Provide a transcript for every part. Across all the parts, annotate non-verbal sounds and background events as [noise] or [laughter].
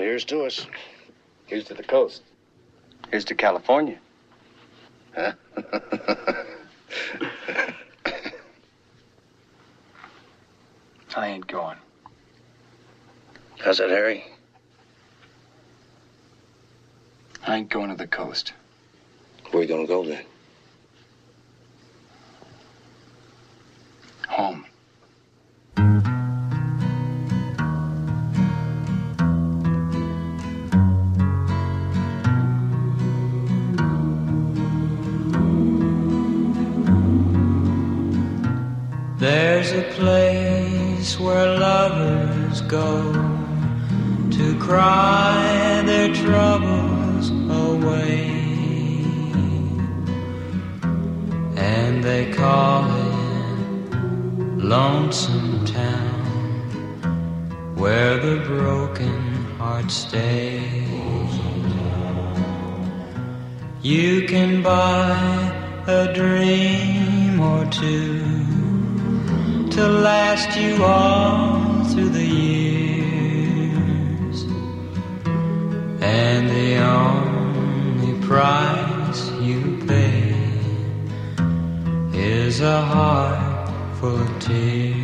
Well, here's to us. Here's to the coast. Here's to California. Huh? [laughs] I ain't going. How's that, Harry? I ain't going to the coast. Where you gonna go then? Home. Lonesome Town, where the broken heart stays. You can buy a dream or two to last you all through the years. And the only price you pay is a heart full of tears.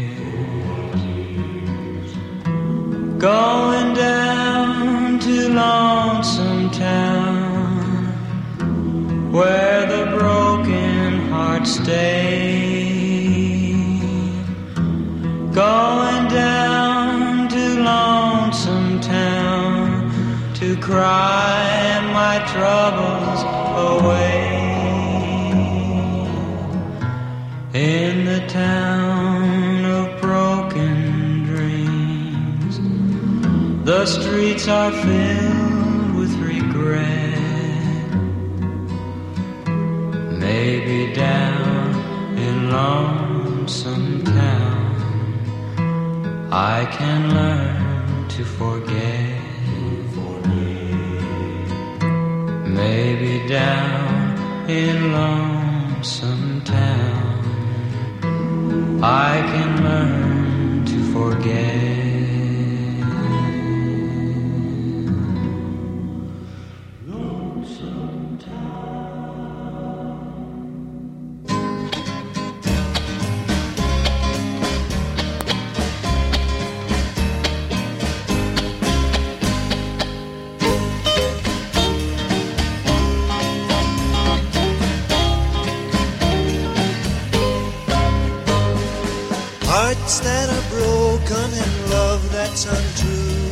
Going down to Lonesome Town, where the broken hearts stay going down to Lonesome Town to cry my troubles away. In the town the streets are filled with regret. Maybe down in Lonesome Town. I can learn to forget. Maybe down in lonesome town, I can learn to forget. Hearts that are broken and love that's untrue.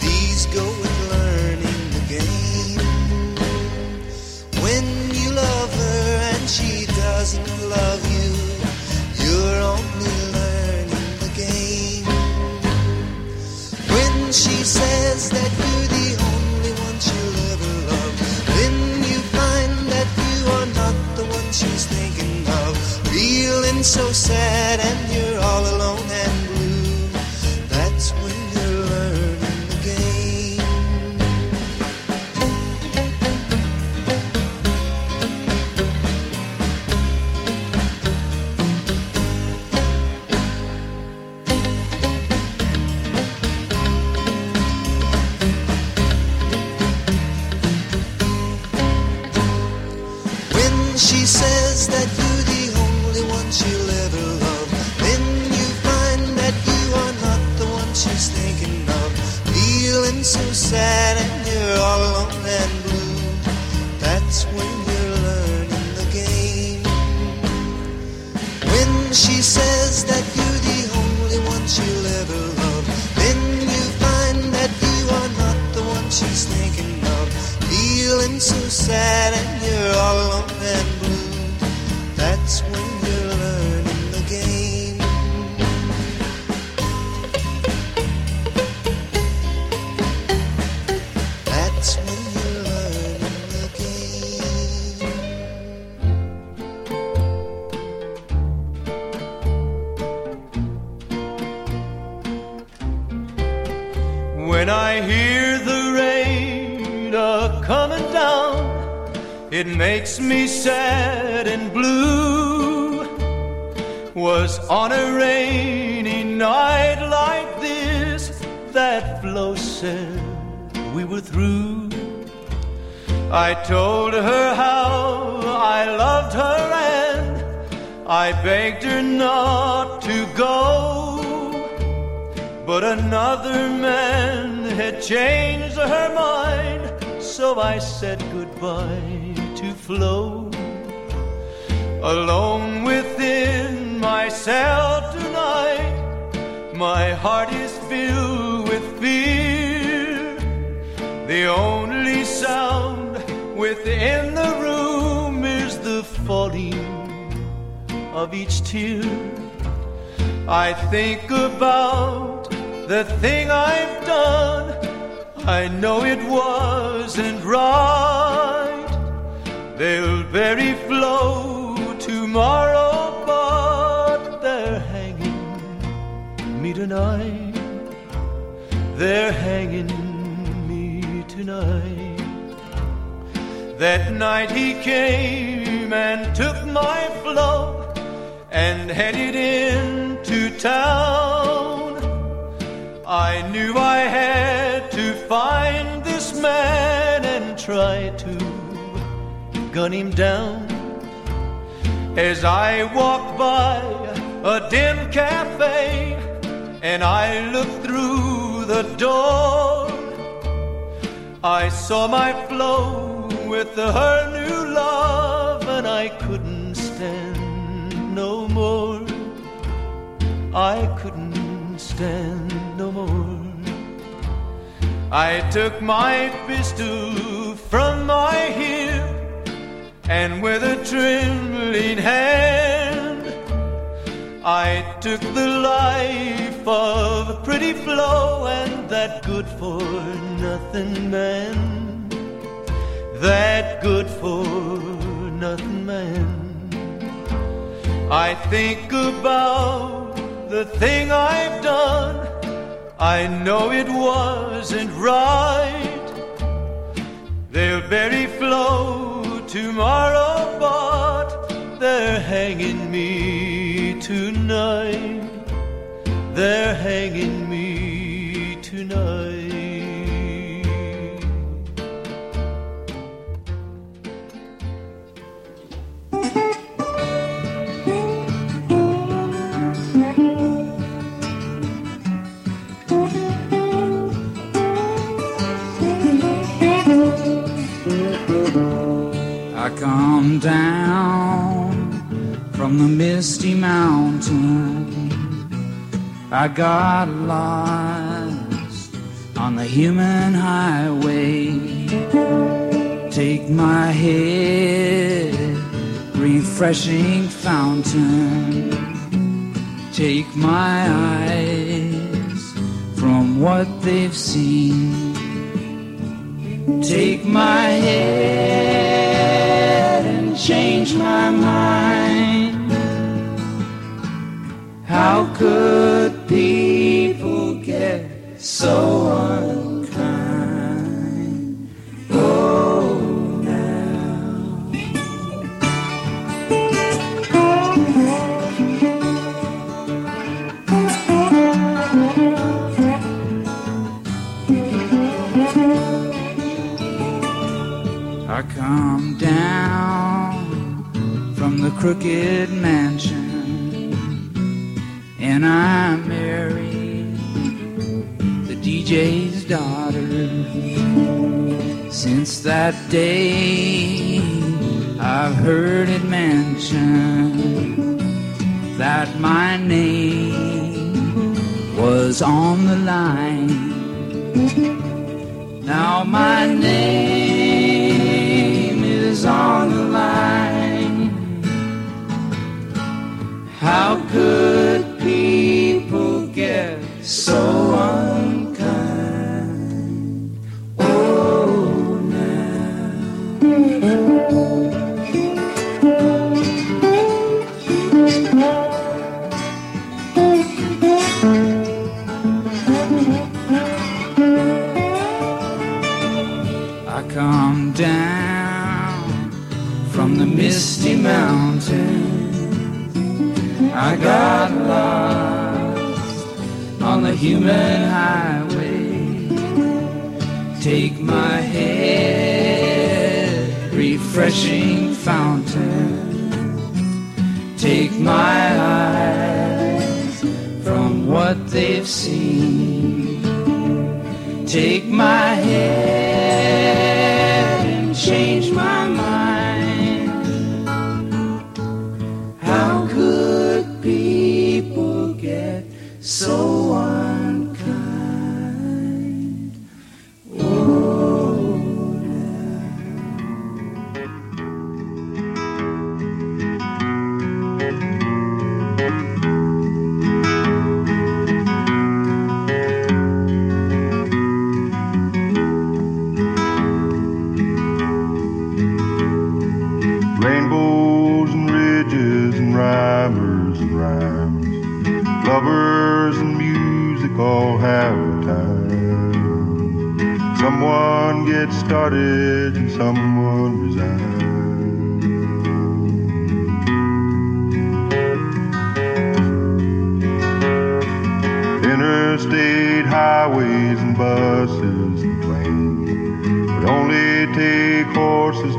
These go with learning the game. When you love her and she doesn't love you, you're only learning the game. When she says that so sad and you're all alone When I hear the rain a coming down, it makes me sad and blue. Was on a rainy night like this that Flo said we were through. I told her how I loved her and I begged her not to go. But another man had changed her mind, so I said goodbye to Flo. Alone within myself tonight, my heart is filled with fear. The only sound within the room is the falling of each tear. I think about the thing I've done. I know it wasn't right. They'll bury Flo tomorrow, but they're hanging me tonight. They're hanging me tonight. That night he came and took my Flo and headed into town. I knew I had to find this man and try to gun him down. As I walked by a dim cafe and I looked through the door, I saw my Flo with her new love and I couldn't stand no more. I couldn't stand. I took my pistol from my hip and with a trembling hand I took the life of a pretty Flo and that good for nothing man. That good for nothing man. I think about the thing I've done. I know it wasn't right. They'll bury Flo tomorrow, but they're hanging me tonight. They're hanging me tonight. Come down from the misty mountain. I got lost on the human highway. Take my head, refreshing fountain. Take my eyes from what they've seen. Take my head change my mind. How could people get so unkind? Oh, now. I come crooked mansion and I married the DJ's daughter. Since that day, I've heard it mentioned that my name was on the line. Now my name Take my head and change my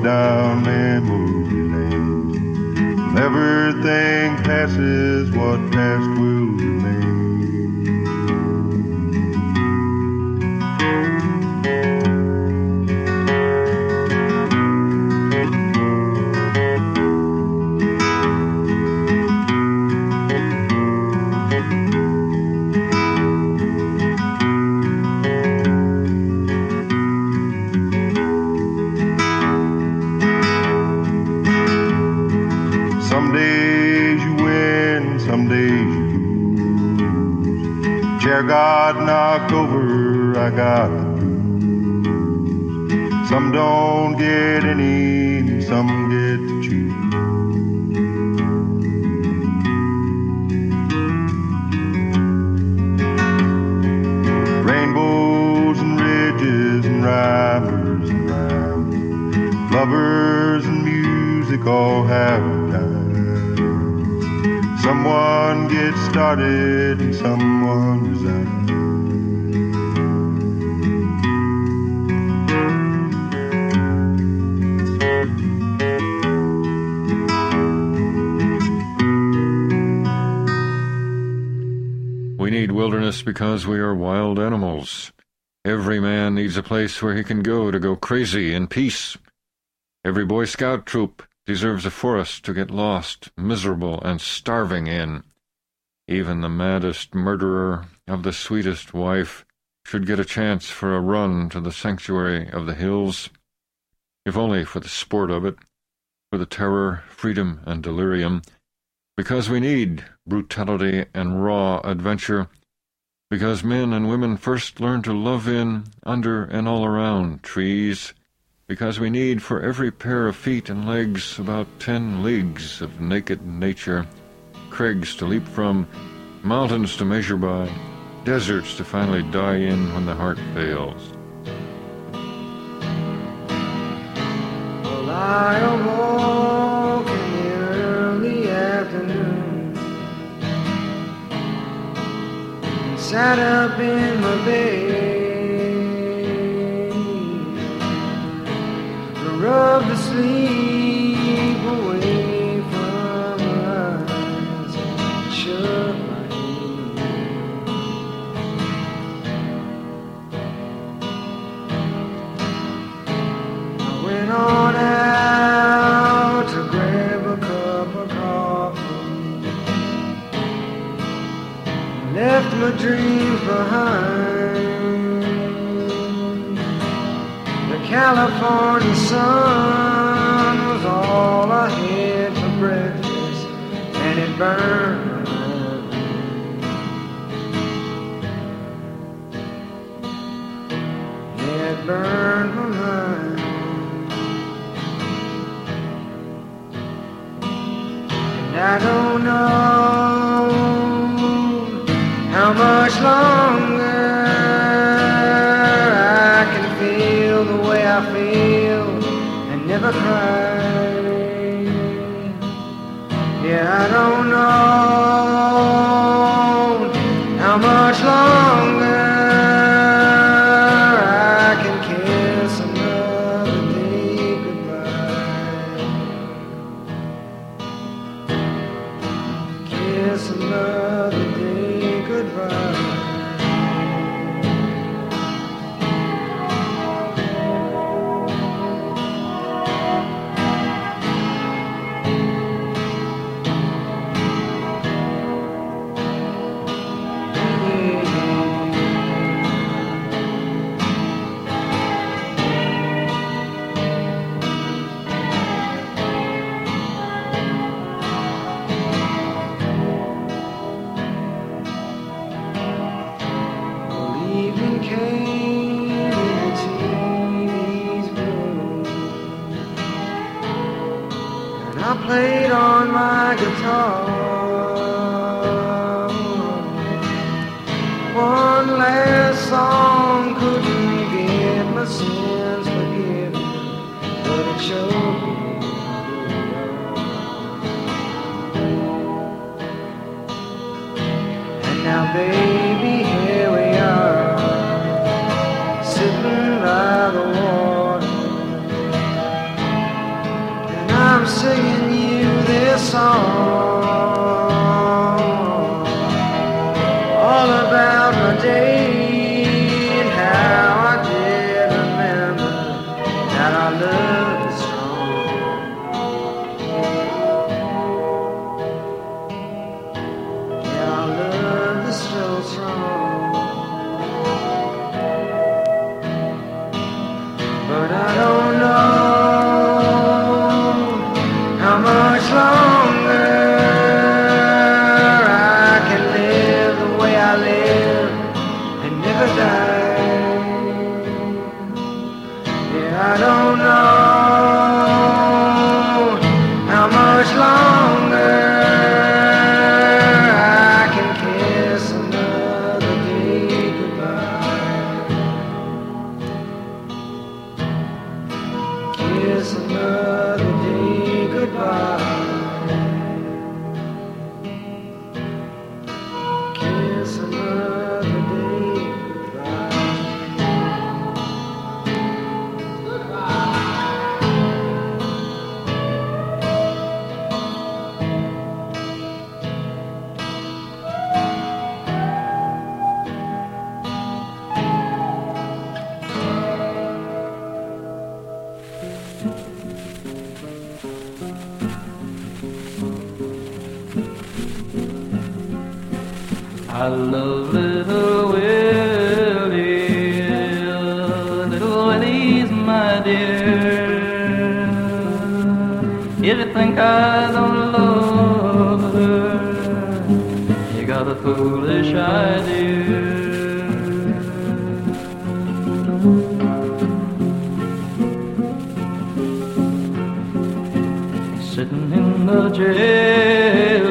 down and some get to choose. Rainbows and ridges and rhymers and rhymes. Lovers and music all have time. Someone gets started and someone resigns. Wilderness because we are wild animals. Every man needs a place where he can go to go crazy in peace. Every Boy Scout troop deserves a forest to get lost, miserable, and starving in. Even the maddest murderer of the sweetest wife should get a chance for a run to the sanctuary of the hills, if only for the sport of it, for the terror, freedom, and delirium, because we need brutality and raw adventure, because men and women first learn to love in, under, and all around trees, because we need for every pair of feet and legs about ten leagues of naked nature, crags to leap from, mountains to measure by, deserts to finally die in when the heart fails. Well, sat up in my bed. Rubbed the sleep away My dreams behind. The California sun was all I had for breakfast, and it burned. It burned my mind. And I don't know Yeah, I don't know played on my guitar. One last song couldn't get my sins forgiven, but it showed me. And now, baby, song I love little Willie, little Willie's my dear. If you think I don't love her, you got a foolish idea. Sitting in the jailhouse,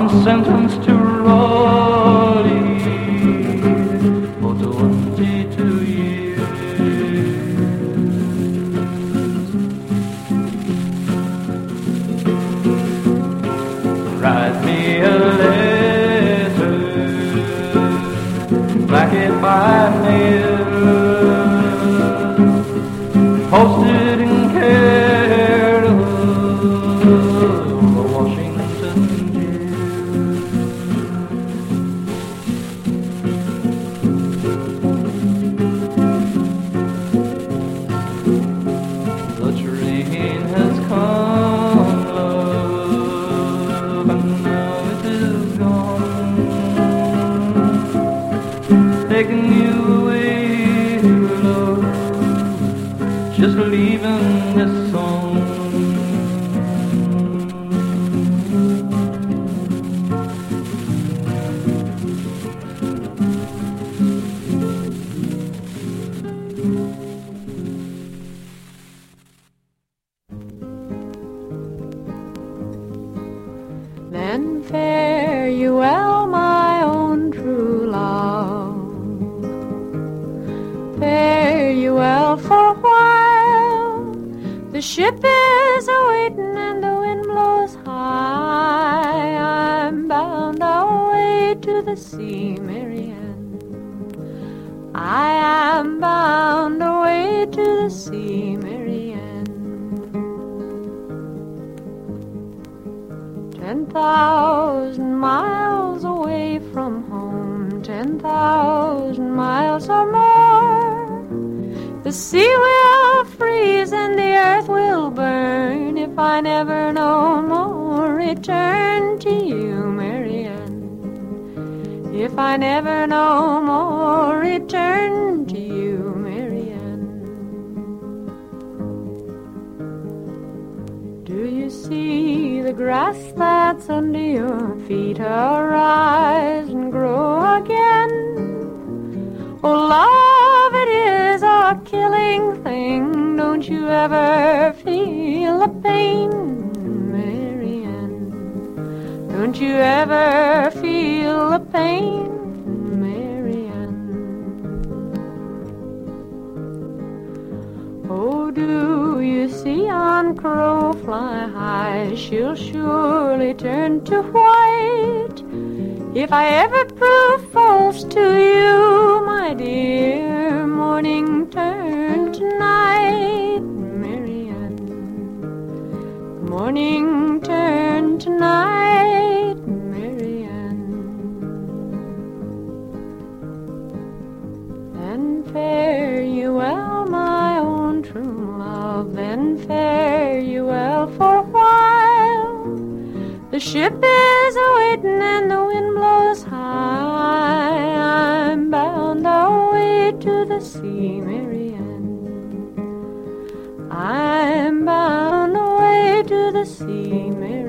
I'm sentenced to Raleigh for 22 years. Write me a letter, back it by mail, Then fare you well, my own true love. Fare you well for a while. The ship is awaiting and the wind blows high. I'm bound away to the sea, Mary Ann. I am bound away to the sea, Mary thousand miles away from home, ten thousand miles or more. The sea will freeze and the earth will burn if I never no more return to you, Mary Ann. If I never no more return to you, Mary Ann. Do you see the grass that's under your feet arise and grow again? Oh, love, it is a killing thing. Don't you ever feel the pain, Mary Ann? Don't you ever feel the pain, see crow fly high? She'll surely turn to white. If I ever prove false to you, my dear, morning turn to night, Mary Ann. Morning turn to night, Mary Ann. Then then fare you well for a while. The ship is a waiting and the wind blows high. I'm bound away to the sea, Mary Ann. I'm bound away to the sea, Mary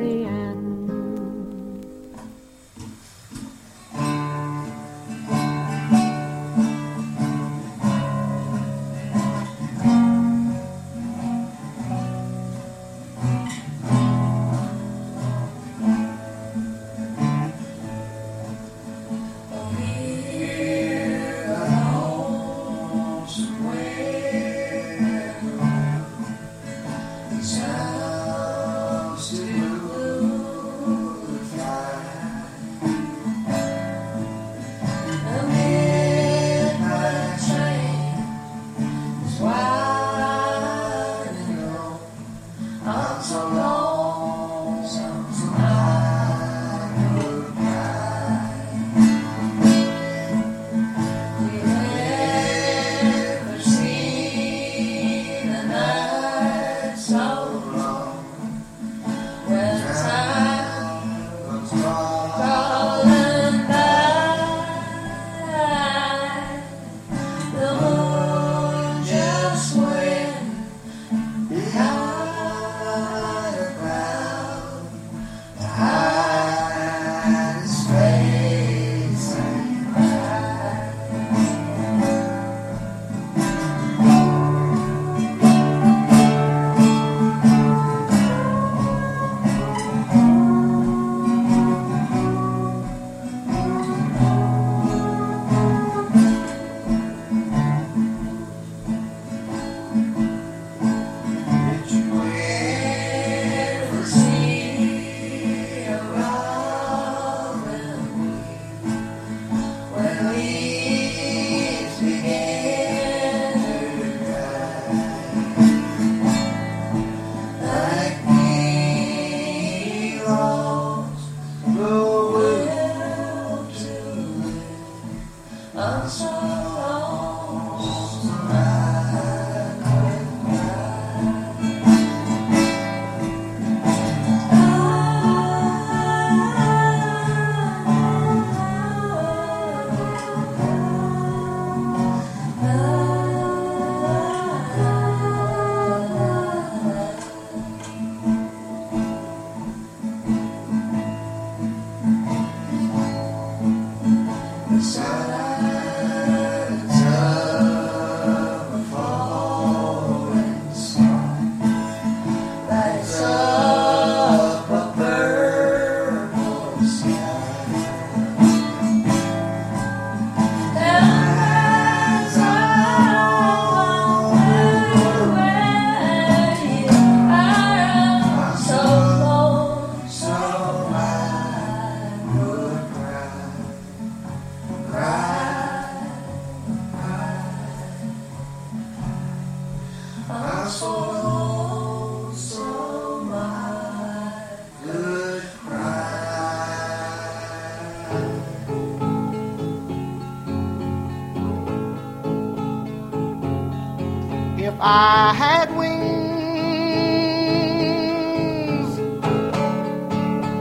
if I had wings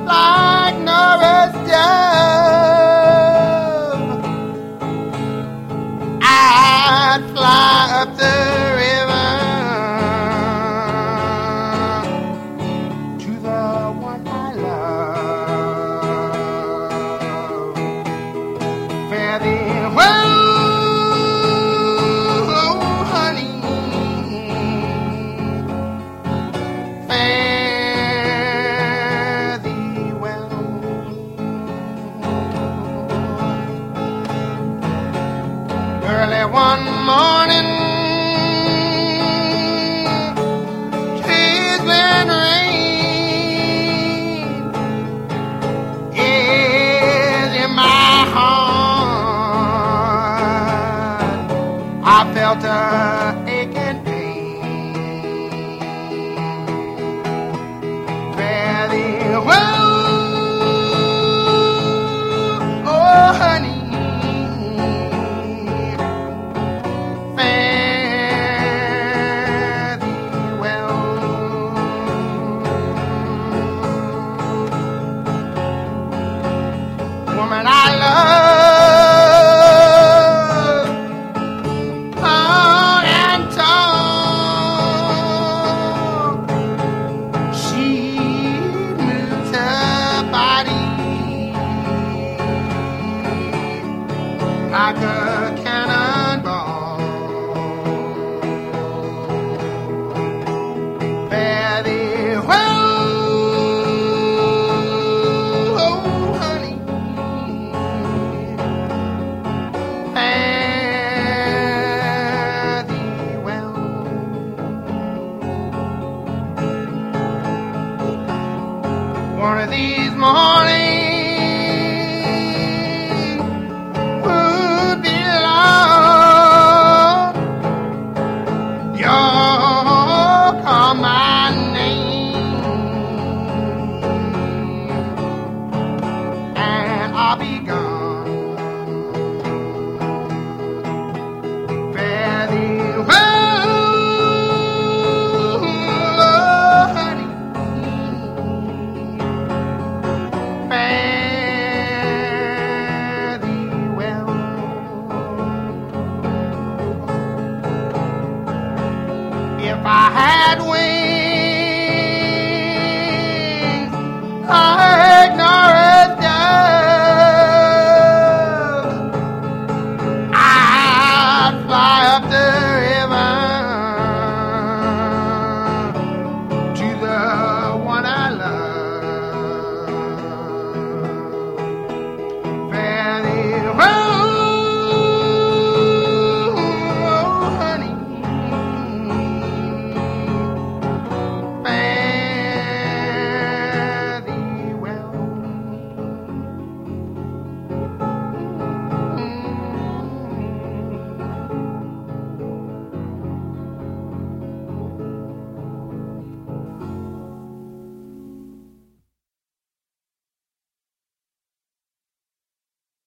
like Noah's dove, a